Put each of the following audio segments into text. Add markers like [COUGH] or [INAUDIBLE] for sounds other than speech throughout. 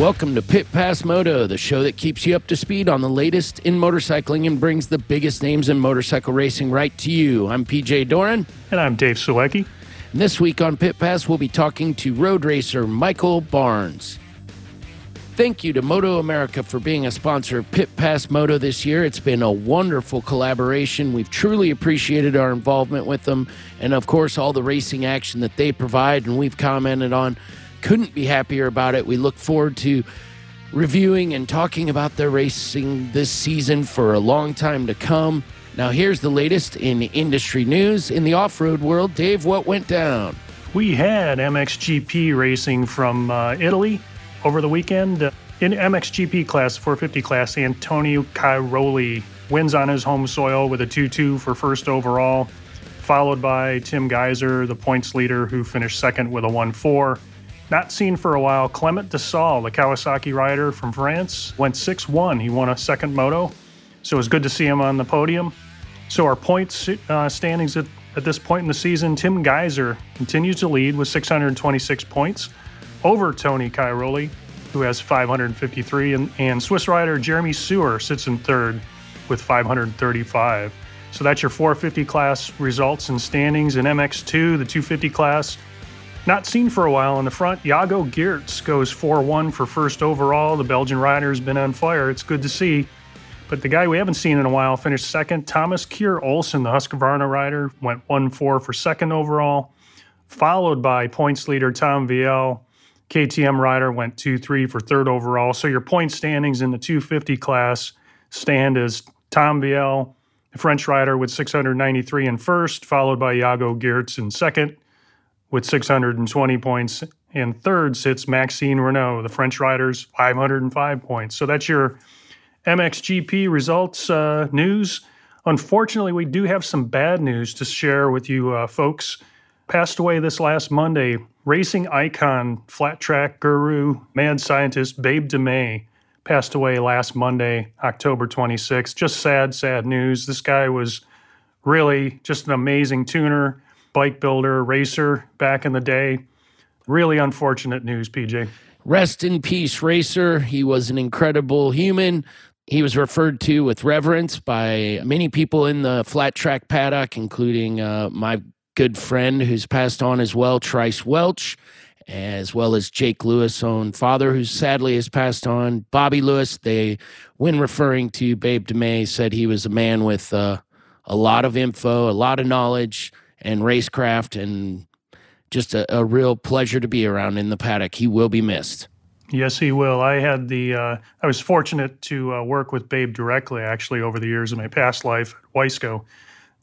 Welcome to Pit Pass Moto, the show that keeps you up to speed on the latest in motorcycling and brings the biggest names in motorcycle racing right to you. I'm PJ Doran. And I'm Dave Sulecki. And this week on Pit Pass, we'll be talking to road racer Michael Barnes. Thank you to Moto America for being a sponsor of Pit Pass Moto this year. It's been a wonderful collaboration. We've truly appreciated our involvement with them, and of course, all the racing action that they provide, and we've commented on. Couldn't be happier about it. We look forward to reviewing and talking about their racing this season for a long time to come. Now, here's the latest in industry news in the off road world. Dave, what went down? We had MXGP racing from uh, Italy over the weekend. Uh, in MXGP class, 450 class, Antonio Cairoli wins on his home soil with a 2 2 for first overall, followed by Tim Gajser, the points leader, who finished second with a 1 4. Not seen for a while, Clement Desalle, the Kawasaki rider from France, went 6 1. He won a second moto, so it was good to see him on the podium. So, our points uh, standings at, at this point in the season Tim Gajser continues to lead with 626 points over Tony Cairoli, who has 553, and, and Swiss rider Jeremy Seewer sits in third with 535. So that's your 450 class results and standings in MX2, the 250 class. Not seen for a while in the front, Jago Geerts goes 4 1 for first overall. The Belgian rider has been on fire. It's good to see. But the guy we haven't seen in a while finished second. Thomas Kjer Olsen, the Husqvarna rider, went 1 4 for second overall, followed by points leader Tom Vialle. KTM rider went 2 3 for third overall. So your point standings in the 250 class stand as Tom Vialle, the French rider, with 693 in first, followed by Jago Geerts in second with 620 points. And third sits Maxime Renaux, the French rider's 505 points. So that's your MXGP results uh, news. Unfortunately, we do have some bad news to share with you uh, folks. Passed away this last Monday, racing icon, flat track guru, mad scientist Babe DeMay passed away last Monday, October 26th. Just sad, sad news. This guy was really just an amazing tuner, bike builder, racer back in the day. Really unfortunate news, PJ. Rest in peace, Racer. He was an incredible human. He was referred to with reverence by many people in the flat track paddock, including uh, my good friend who's passed on as well, Trice Welch, as well as Jake Lewis' own father, who sadly has passed on. Bobby Lewis, they, when referring to Babe DeMay, said he was a man with uh, a lot of info, a lot of knowledge, and racecraft, and just a, a real pleasure to be around in the paddock. He will be missed. Yes, he will. I had the uh, I was fortunate to uh, work with Babe directly, actually, over the years of my past life at Wiseco.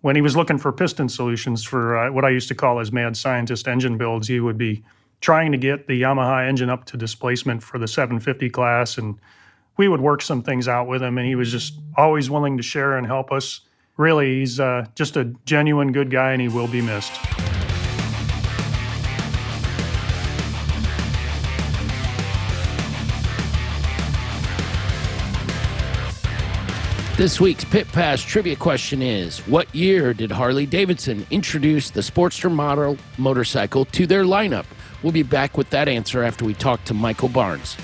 When he was looking for piston solutions for uh, what I used to call his mad scientist engine builds, he would be trying to get the Yamaha engine up to displacement for the 750 class, and we would work some things out with him. And he was just always willing to share and help us. Really, he's uh, just a genuine good guy, and he will be missed. This week's Pit Pass trivia question is What year did Harley Davidson introduce the Sportster model motorcycle to their lineup? We'll be back with that answer after we talk to Michael Barnes.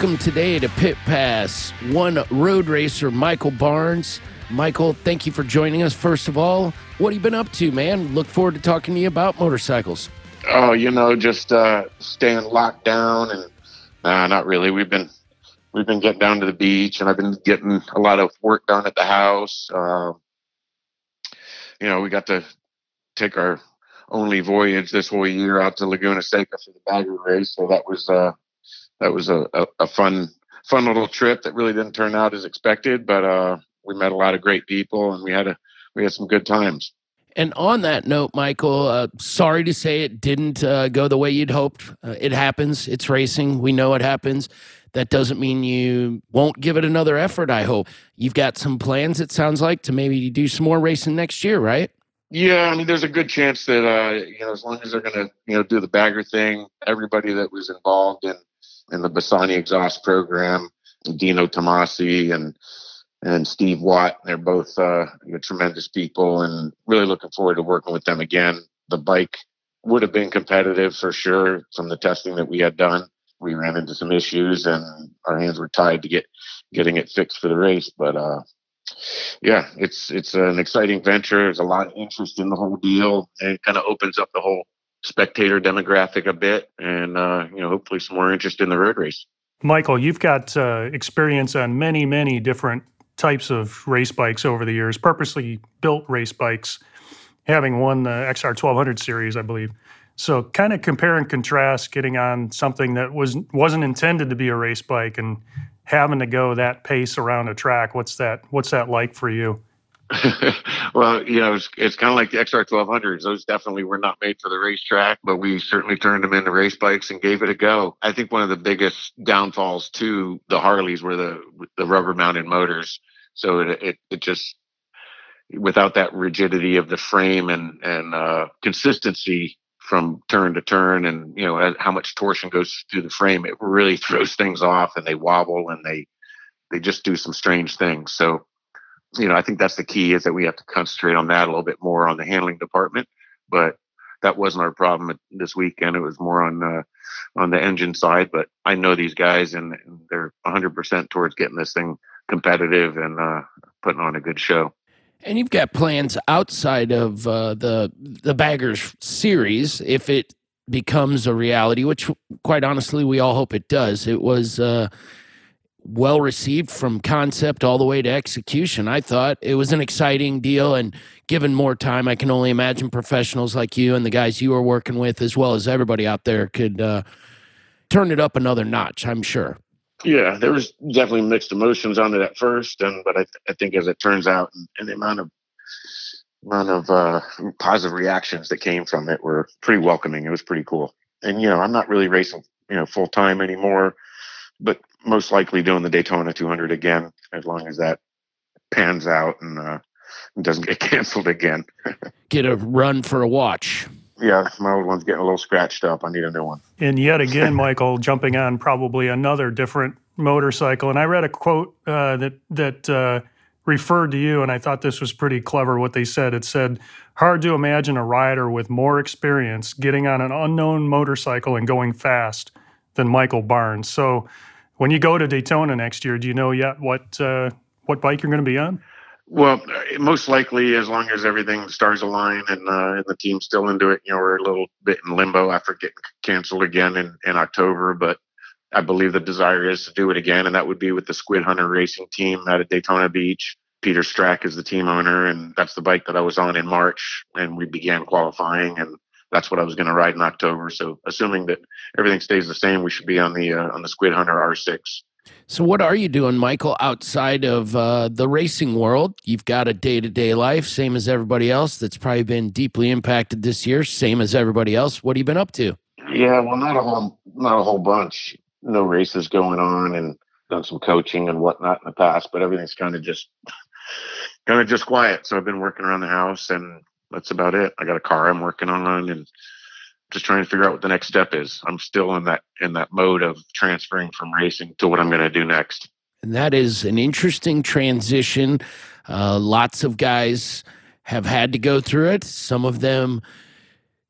Welcome today to Pit Pass. One road racer, Michael Barnes. Michael, thank you for joining us. First of all, what have you been up to, man? Look forward to talking to you about motorcycles. Oh, you know, just uh, staying locked down and nah, not really. We've been we've been getting down to the beach, and I've been getting a lot of work done at the house. Uh, you know, we got to take our only voyage this whole year out to Laguna Seca for the bagger race, so that was uh, that was a, a, a, fun fun little trip that really didn't turn out as expected, but uh, we met a lot of great people and we had a we had some good times. And on that note, Michael, uh, sorry to say it didn't uh, go the way you'd hoped. Uh, it happens. It's racing. We know it happens. That doesn't mean you won't give it another effort. I hope you've got some plans. It sounds like to maybe do some more racing next year, right? Yeah, I mean, there's a good chance that uh, you know, as long as they're going to you know do the bagger thing, everybody that was involved in in the Bassani exhaust program, Dino Tomasi and and Steve Watt. They're both uh, tremendous people, and really looking forward to working with them again. The bike would have been competitive for sure from the testing that we had done. We ran into some issues, and our hands were tied to get getting it fixed for the race. But uh, yeah, it's it's an exciting venture. There's a lot of interest in the whole deal, and it kind of opens up the whole spectator demographic a bit, and uh, you know, hopefully some more interest in the road race. Michael, you've got uh, experience on many, many different types of race bikes over the years, purposely built race bikes, having won the XR 1200 series, I believe. So, kind of compare and contrast getting on something that was wasn't intended to be a race bike and having to go that pace around a track. What's that? What's that like for you? [LAUGHS] well, you know, it's, it's kind of like the XR 1200s. Those definitely were not made for the racetrack, but we certainly turned them into race bikes and gave it a go. I think one of the biggest downfalls to the Harleys were the the rubber mounted motors. So it, it, it just without that rigidity of the frame and and uh, consistency from turn to turn, and you know how much torsion goes through the frame, it really [LAUGHS] throws things off, and they wobble and they they just do some strange things. So you know, I think that's the key is that we have to concentrate on that a little bit more on the handling department. But that wasn't our problem this weekend. It was more on uh, on the engine side. But I know these guys, and, they're 100% towards getting this thing competitive and uh, putting on a good show. And you've got plans outside of uh, the the Baggers series if it becomes a reality, which quite honestly we all hope it does. It was uh, well received from concept all the way to execution. I thought it was an exciting deal, and given more time, I can only imagine professionals like you and the guys you are working with, as well as everybody out there, could uh, turn it up another notch. I'm sure. Yeah, there was definitely mixed emotions on it at first, and but I, I think as it turns out, and the amount of amount of uh, positive reactions that came from it were pretty welcoming. It was pretty cool. And you know, I'm not really racing, you know, full time anymore but most likely doing the Daytona 200 again, as long as that pans out and uh, doesn't get [LAUGHS] canceled again. [LAUGHS] get a run for a watch. Yeah, my old one's getting a little scratched up. I need a new one. And yet again, [LAUGHS] Michael, jumping on probably another different motorcycle. And I read a quote uh, that that uh, referred to you, and I thought this was pretty clever. What they said, it said, "Hard to imagine a rider with more experience getting on an unknown motorcycle and going fast than Michael Barnes." So when you go to Daytona next year, do you know yet what uh, what bike you're going to be on? Well, most likely, as long as everything stars align and, uh, and the team's still into it, you know, we're a little bit in limbo after getting canceled again in, in October. But I believe the desire is to do it again, and that would be with the Squid Hunter Racing Team out of Daytona Beach. Peter Strack is the team owner, and that's the bike that I was on in March, and we began qualifying, and that's what I was going to ride in October. So assuming that everything stays the same, we should be on the uh, on the Squid Hunter R6. So what are you doing, Michael, outside of uh, the racing world? You've got a day to day life, same as everybody else. That's probably been deeply impacted this year, same as everybody else. What have you been up to? Yeah, well, not a whole not a whole bunch. No races going on, and done some coaching and whatnot in the past, but everything's kind of just kind of just quiet. So I've been working around the house, and that's about it. I got a car I'm working on, and just trying to figure out what the next step is. I'm still in that in that mode of transferring from racing to what I'm going to do next. And that is an interesting transition. Uh, lots of guys have had to go through it. Some of them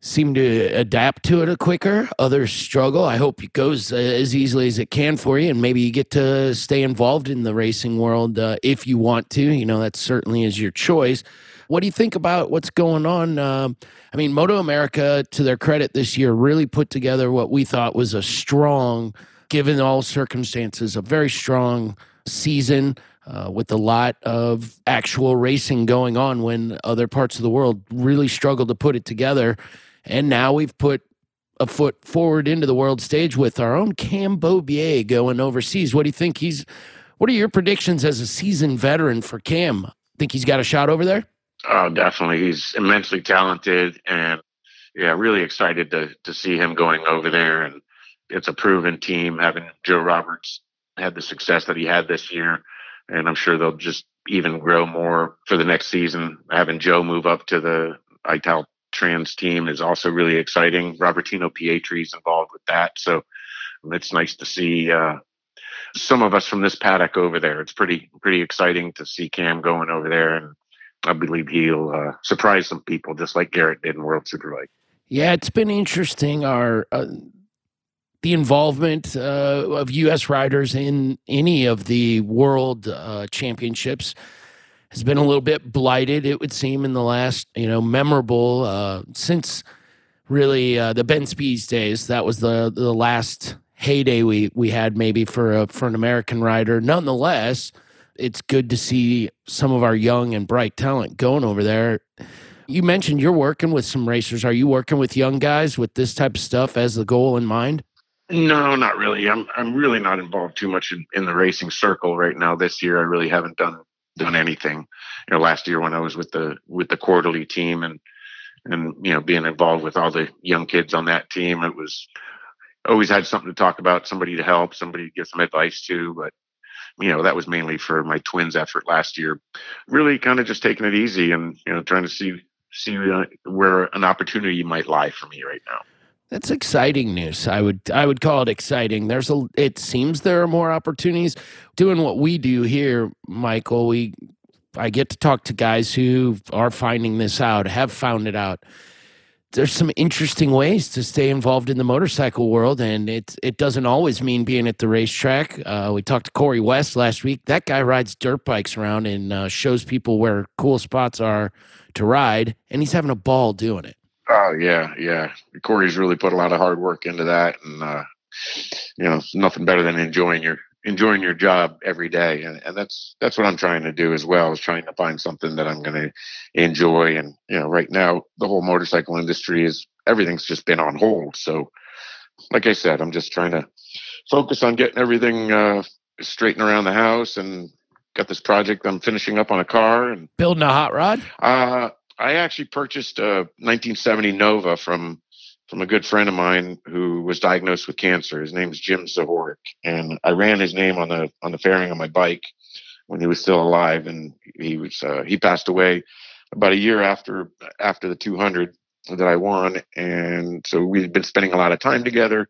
seem to adapt to it a quicker. Others struggle. I hope it goes uh, as easily as it can for you, and maybe you get to stay involved in the racing world uh, if you want to. You know, that certainly is your choice. What do you think about what's going on? Uh, I mean, Moto America, to their credit this year, really put together what we thought was a strong, given all circumstances, a very strong season. Uh, with a lot of actual racing going on when other parts of the world really struggled to put it together. And now we've put a foot forward into the world stage with our own Cam Beaubier going overseas. What do you think he's what are your predictions as a seasoned veteran for Cam? Think he's got a shot over there? Oh, definitely. He's immensely talented and yeah, really excited to to see him going over there and it's a proven team having Joe Roberts had the success that he had this year and I'm sure they'll just even grow more for the next season. Having Joe move up to the Ital Trans team is also really exciting. Robertino Pietri is involved with that, so it's nice to see uh, some of us from this paddock over there. It's pretty pretty exciting to see Cam going over there, and I believe he'll uh, surprise some people just like Garrett did in World Superbike. Yeah, it's been interesting. Our uh, the involvement uh, of U.S. riders in any of the world uh, championships has been a little bit blighted. It would seem in the last, you know, memorable uh, since really uh, the Ben Spies days. That was the the last heyday we we had maybe for a for an American rider. Nonetheless, it's good to see some of our young and bright talent going over there. You mentioned you're working with some racers. Are you working with young guys with this type of stuff as the goal in mind? No, not really. I'm I'm really not involved too much in, in the racing circle right now. This year, I really haven't done done anything. You know, last year when I was with the with the quarterly team and and you know being involved with all the young kids on that team, it was always had something to talk about, somebody to help, somebody to give some advice to. But you know, that was mainly for my twins' effort last year. Really, kind of just taking it easy and you know trying to see see uh, where an opportunity might lie for me right now. That's exciting news. I would I would call it exciting. There's a it seems there are more opportunities doing what we do here, Michael. We I get to talk to guys who are finding this out, have found it out. There's some interesting ways to stay involved in the motorcycle world, and it it doesn't always mean being at the racetrack. Uh, we talked to Corey West last week. That guy rides dirt bikes around and uh, shows people where cool spots are to ride, and he's having a ball doing it. Oh yeah, yeah. Corey's really put a lot of hard work into that, and uh, you know, nothing better than enjoying your enjoying your job every day, and, and that's that's what I'm trying to do as well. Is trying to find something that I'm going to enjoy, and you know, right now the whole motorcycle industry is everything's just been on hold. So, like I said, I'm just trying to focus on getting everything uh, straightened around the house and got this project I'm finishing up on a car and building a hot rod. Uh, I actually purchased a 1970 Nova from from a good friend of mine who was diagnosed with cancer. His name's Jim Zahorik, and I ran his name on the on the fairing of my bike when he was still alive, and he was uh, he passed away about a year after after the 200 that I won, and so we'd been spending a lot of time together.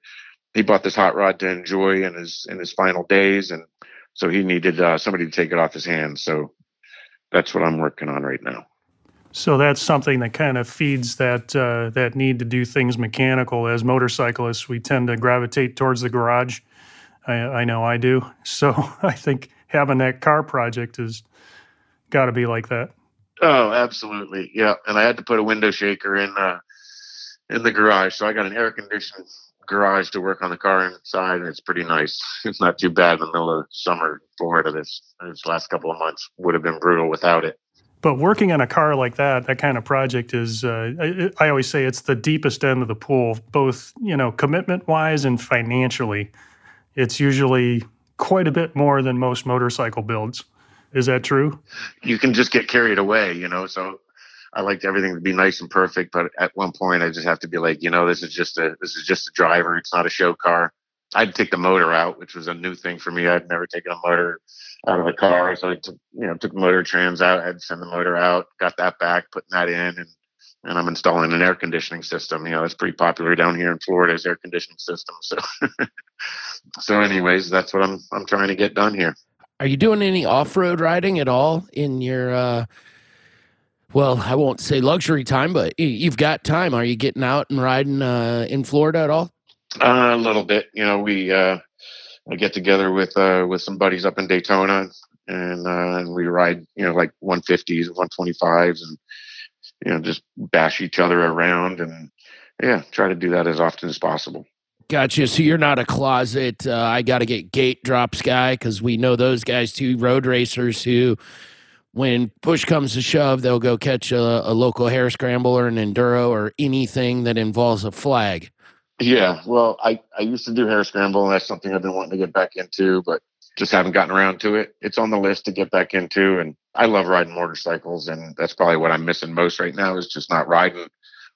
He bought this hot rod to enjoy in his in his final days, and so he needed uh, somebody to take it off his hands. So that's what I'm working on right now. So that's something that kind of feeds that uh, that need to do things mechanical. As motorcyclists, we tend to gravitate towards the garage. I, I know I do. [LAUGHS] So I think having that car project has got to be like that. Oh, absolutely, yeah. And I had to put a window shaker in uh, in the garage, so I got an air conditioned garage to work on the car inside, and it's pretty nice. It's not too bad in the middle of summer Florida. This this last couple of months would have been brutal without it. But working on a car like that, that kind of project is, uh, I, I, always say it's the deepest end of the pool, both, you know, commitment wise and financially. It's usually quite a bit more than most motorcycle builds. Is that true? You can just get carried away, you know. So I liked everything to be nice and perfect, but at one point I just have to be like, you know, this is just a this is just a driver. It's not a show car. I'd take the motor out, which was a new thing for me. I'd never taken a motor out of the car, so I took you know took the motor trans out. I had to send the motor out, got that back, putting that in, and and I'm installing an air conditioning system. You know, it's pretty popular down here in Florida Florida's air conditioning systems. So, [LAUGHS] so anyways, that's what I'm I'm trying to get done here. Are you doing any off road riding at all in your? Uh, well, I won't say luxury time, but you've got time. Are you getting out and riding uh, in Florida at all? Uh, a little bit. You know, we uh, I get together with uh, with some buddies up in Daytona, and uh, we ride. You know, like 150s, 125s, and you know, just bash each other around, and yeah, try to do that as often as possible. Gotcha. So you're not a closet. Uh, I got to get gate drops guy because we know those guys too. Road racers who, when push comes to shove, they'll go catch a, a local hare scramble or an enduro or anything that involves a flag. Yeah, well, I I used to do hare scramble, and that's something I've been wanting to get back into, but just haven't gotten around to it. It's on the list to get back into, and I love riding motorcycles, and that's probably what I'm missing most right now is just not riding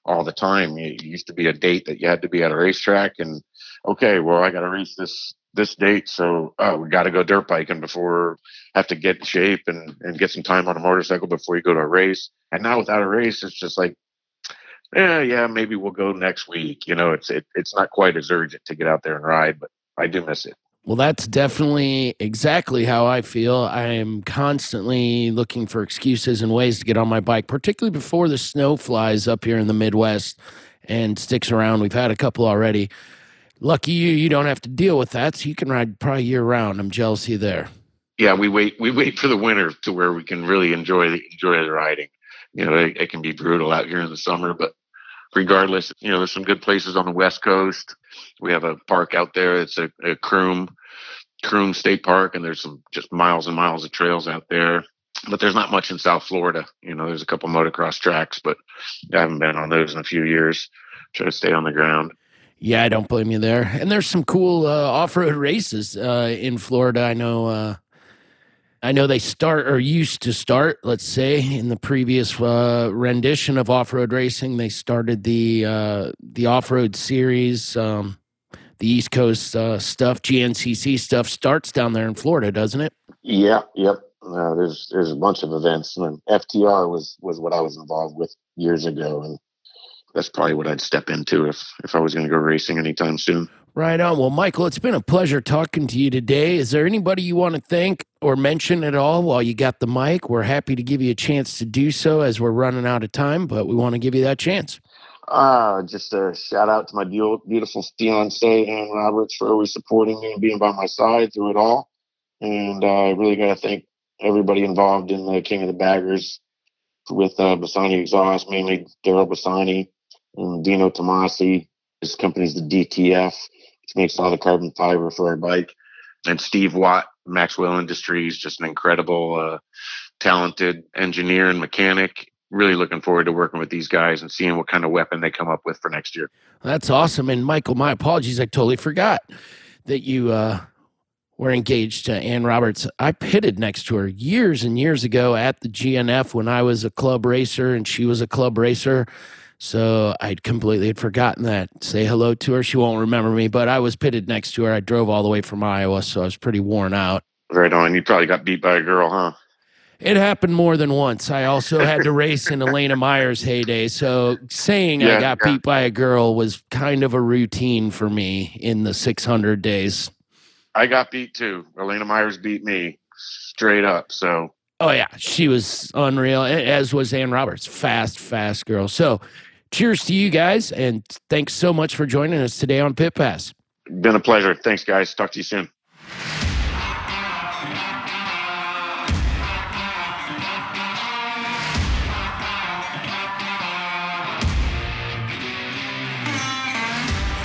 all the time. It used to be a date that you had to be at a racetrack, and okay, well, I got to reach this this date, so uh, we got to go dirt biking before have to get in shape and and get some time on a motorcycle before you go to a race. And now without a race, it's just like, yeah, yeah, maybe we'll go next week. You know, it's it, it's not quite as urgent to get out there and ride, but I do miss it. Well, that's definitely exactly how I feel. I am constantly looking for excuses and ways to get on my bike, particularly before the snow flies up here in the Midwest and sticks around. We've had a couple already. Lucky you, you don't have to deal with that, so you can ride probably year round. I'm jealous of you there. yeah, we wait we wait for the winter to where we can really enjoy the enjoy the riding. You know, it, it can be brutal out here in the summer, but regardless, you know, there's some good places on the west coast. We have a park out there. It's a, a Croom Croom State Park, and there's some just miles and miles of trails out there. But there's not much in South Florida. You know, there's a couple motocross tracks, but I haven't been on those in a few years. Try to stay on the ground. Yeah, I don't blame you there. And there's some cool uh, off-road races uh, in Florida. I know. Uh, I know they start or used to start. Let's say in the previous uh, rendition of off-road racing, they started the uh, the off-road series. Um, the East Coast uh, stuff, GNCC stuff, starts down there in Florida, doesn't it? Yeah, yep. Uh, there's there's a bunch of events, and FTR was was what I was involved with years ago, and that's probably what I'd step into if if I was going to go racing anytime soon. Right on. Well, Michael, it's been a pleasure talking to you today. Is there anybody you want to thank or mention at all while you got the mic? We're happy to give you a chance to do so as we're running out of time, but we want to give you that chance. Uh, just a shout out to my beautiful fiance Ann Roberts for always supporting me and being by my side through it all. And uh, I really got to thank everybody involved in the King of the Baggers with uh, Bassani Exhaust, mainly Daryl Bassani and Dino Tomasi. His company's the DTF, which makes all the carbon fiber for our bike. And Steve Watt, Maxwell Industries, just an incredible, uh, talented engineer and mechanic really looking forward to working with these guys and seeing what kind of weapon they come up with for next year. That's awesome. And Michael, my apologies. I totally forgot that you uh, were engaged to Ann Roberts. I pitted next to her years and years ago at the GNF when I was a club racer and she was a club racer. So I'd completely had forgotten that. Say hello to her. She won't remember me, but I was pitted next to her. I drove all the way from Iowa, so I was pretty worn out. Right on. You probably got beat by a girl, huh? It happened more than once. I also had to [LAUGHS] race in Elena Myers' heyday. So saying I got yeah. beat by a girl was kind of a routine for me in the 600 days. I got beat too. Elena Myers beat me straight up. So Oh, yeah. She was unreal, as was Ann Roberts. Fast, fast girl. So cheers to you guys. And thanks so much for joining us today on Pit Pass. been a pleasure. Thanks, guys. Talk to you soon.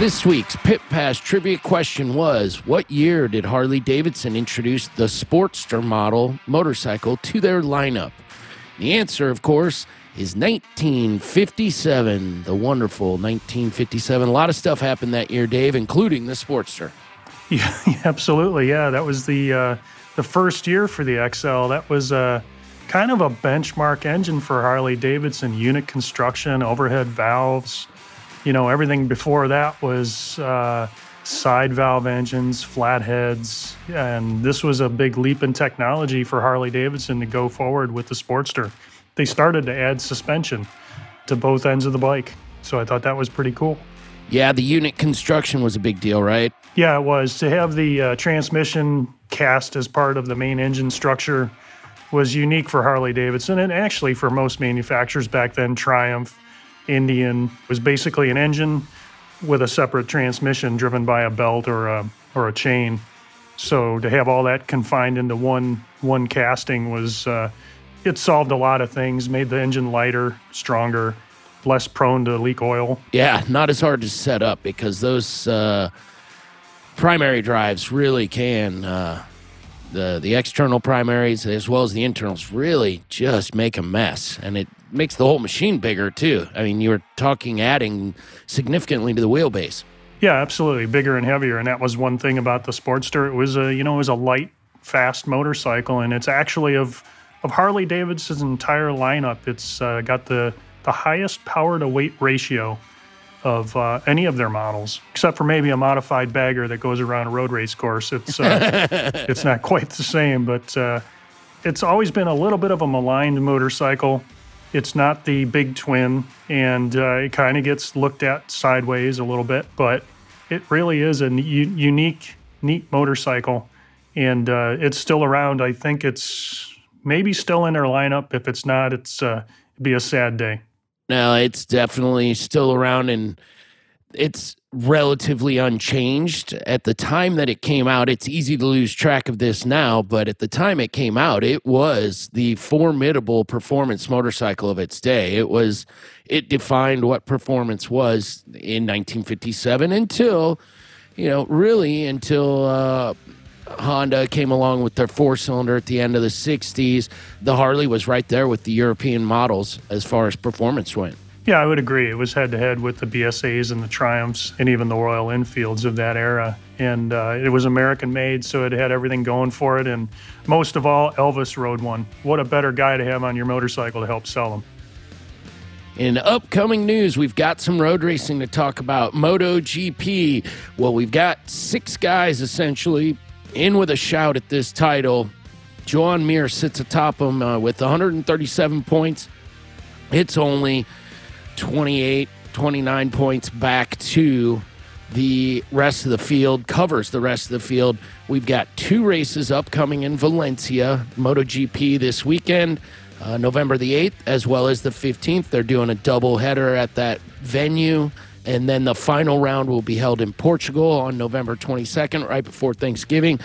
This week's Pit Pass trivia question was What year did Harley Davidson introduce the Sportster model motorcycle to their lineup? The answer, of course, is 1957. The wonderful 1957. A lot of stuff happened that year, Dave, including the Sportster. [LAUGHS] Yeah, absolutely. Yeah, that was the uh, the first year for the XL. That was uh, kind of a benchmark engine for Harley Davidson. Unit construction, overhead valves. You know, everything before that was uh, side valve engines, flatheads, and this was a big leap in technology for Harley Davidson to go forward with the Sportster. They started to add suspension to both ends of the bike, so I thought that was pretty cool. Yeah, the unit construction was a big deal, right? Yeah, it was. To have the uh, transmission cast as part of the main engine structure was unique for Harley Davidson and actually for most manufacturers back then. Triumph, Indian was basically an engine with a separate transmission driven by a belt or a or a chain. So to have all that confined into one one casting was uh, it solved a lot of things, made the engine lighter, stronger, less prone to leak oil. Yeah, not as hard to set up because those uh, primary drives really can. Uh, the the external primaries as well as the internals really just make a mess, and it makes the whole machine bigger too. I mean, you were talking adding significantly to the wheelbase. Yeah, absolutely, bigger and heavier, and that was one thing about the Sportster. It was a you know it was a light, fast motorcycle, and it's actually of of Harley Davidson's entire lineup. It's uh, got the the highest power to weight ratio of uh, any of their models, except for maybe a modified bagger that goes around a road race course. It's uh, [LAUGHS] it's not quite the same, but uh, it's always been a little bit of a maligned motorcycle. It's not the big twin, and uh, it kind of gets looked at sideways a little bit, but it really is a u- unique, neat motorcycle, and uh, it's still around. I think it's maybe still in their lineup. If it's not, it's uh, it'd be a sad day. No, it's definitely still around and it's relatively unchanged. At the time that it came out, it's easy to lose track of this now, but at the time it came out, it was the formidable performance motorcycle of its day. It was it defined what performance was in 1957 until you know, really until uh Honda came along with their four cylinder at the end of the 60s. The Harley was right there with the European models as far as performance went. Yeah, I would agree. It was head to head with the BSAs and the Triumphs and even the Royal Enfields of that era. And uh, it was American made, so it had everything going for it. And most of all, Elvis rode one. What a better guy to have on your motorcycle to help sell them. In upcoming news, we've got some road racing to talk about. MotoGP. Well, we've got six guys essentially in with a shout at this title. Joan Mir sits atop him uh, with 137 points. It's only 28, 29 points back to the rest of the field, covers the rest of the field. We've got two races upcoming in Valencia, MotoGP this weekend, uh, November the 8th, as well as the 15th. They're doing a double header at that venue. And then the final round will be held in Portugal on November 22nd, right before Thanksgiving.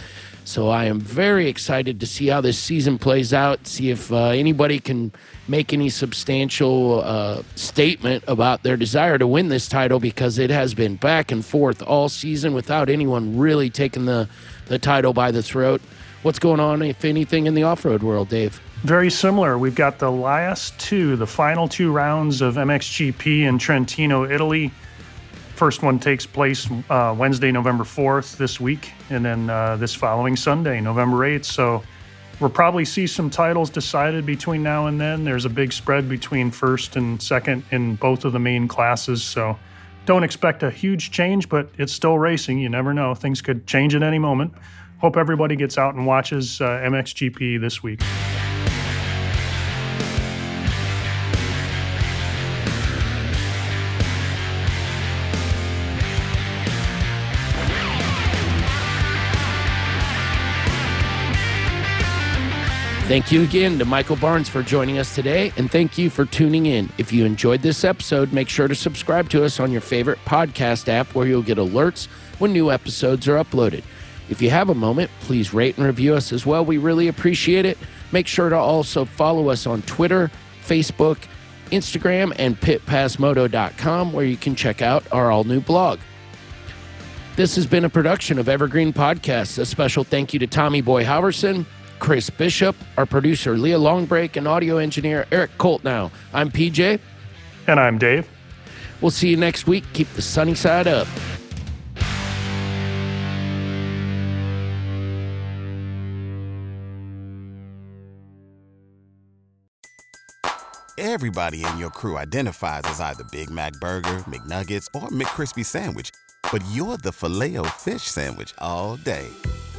So I am very excited to see how this season plays out, see if uh, anybody can make any substantial uh, statement about their desire to win this title because it has been back and forth all season without anyone really taking the, the title by the throat. What's going on, if anything, in the off road world, Dave? Very similar. We've got the last two, the final two rounds of MXGP in Trentino, Italy. First one takes place uh, Wednesday, November 4th this week, and then uh, this following Sunday, November 8th. So we'll probably see some titles decided between now and then. There's a big spread between first and second in both of the main classes. So don't expect a huge change, but it's still racing. You never know. Things could change at any moment. Hope everybody gets out and watches uh, MXGP this week. Thank you again to Michael Barnes for joining us today, and thank you for tuning in. If you enjoyed this episode, make sure to subscribe to us on your favorite podcast app where you'll get alerts when new episodes are uploaded. If you have a moment, please rate and review us as well. We really appreciate it. Make sure to also follow us on Twitter, Facebook, Instagram, and pitpassmoto.com where you can check out our all new blog. This has been a production of Evergreen Podcasts. A special thank you to Tommy Boy Hoverson, Chris Bishop, our producer Leah Longbreak, and audio engineer Eric Colt. Now, I'm PJ. And I'm Dave. We'll see you next week. Keep the sunny side up. Everybody in your crew identifies as either Big Mac Burger, McNuggets, or McCrispy Sandwich. but you're the Filet-O-Fish Sandwich all day.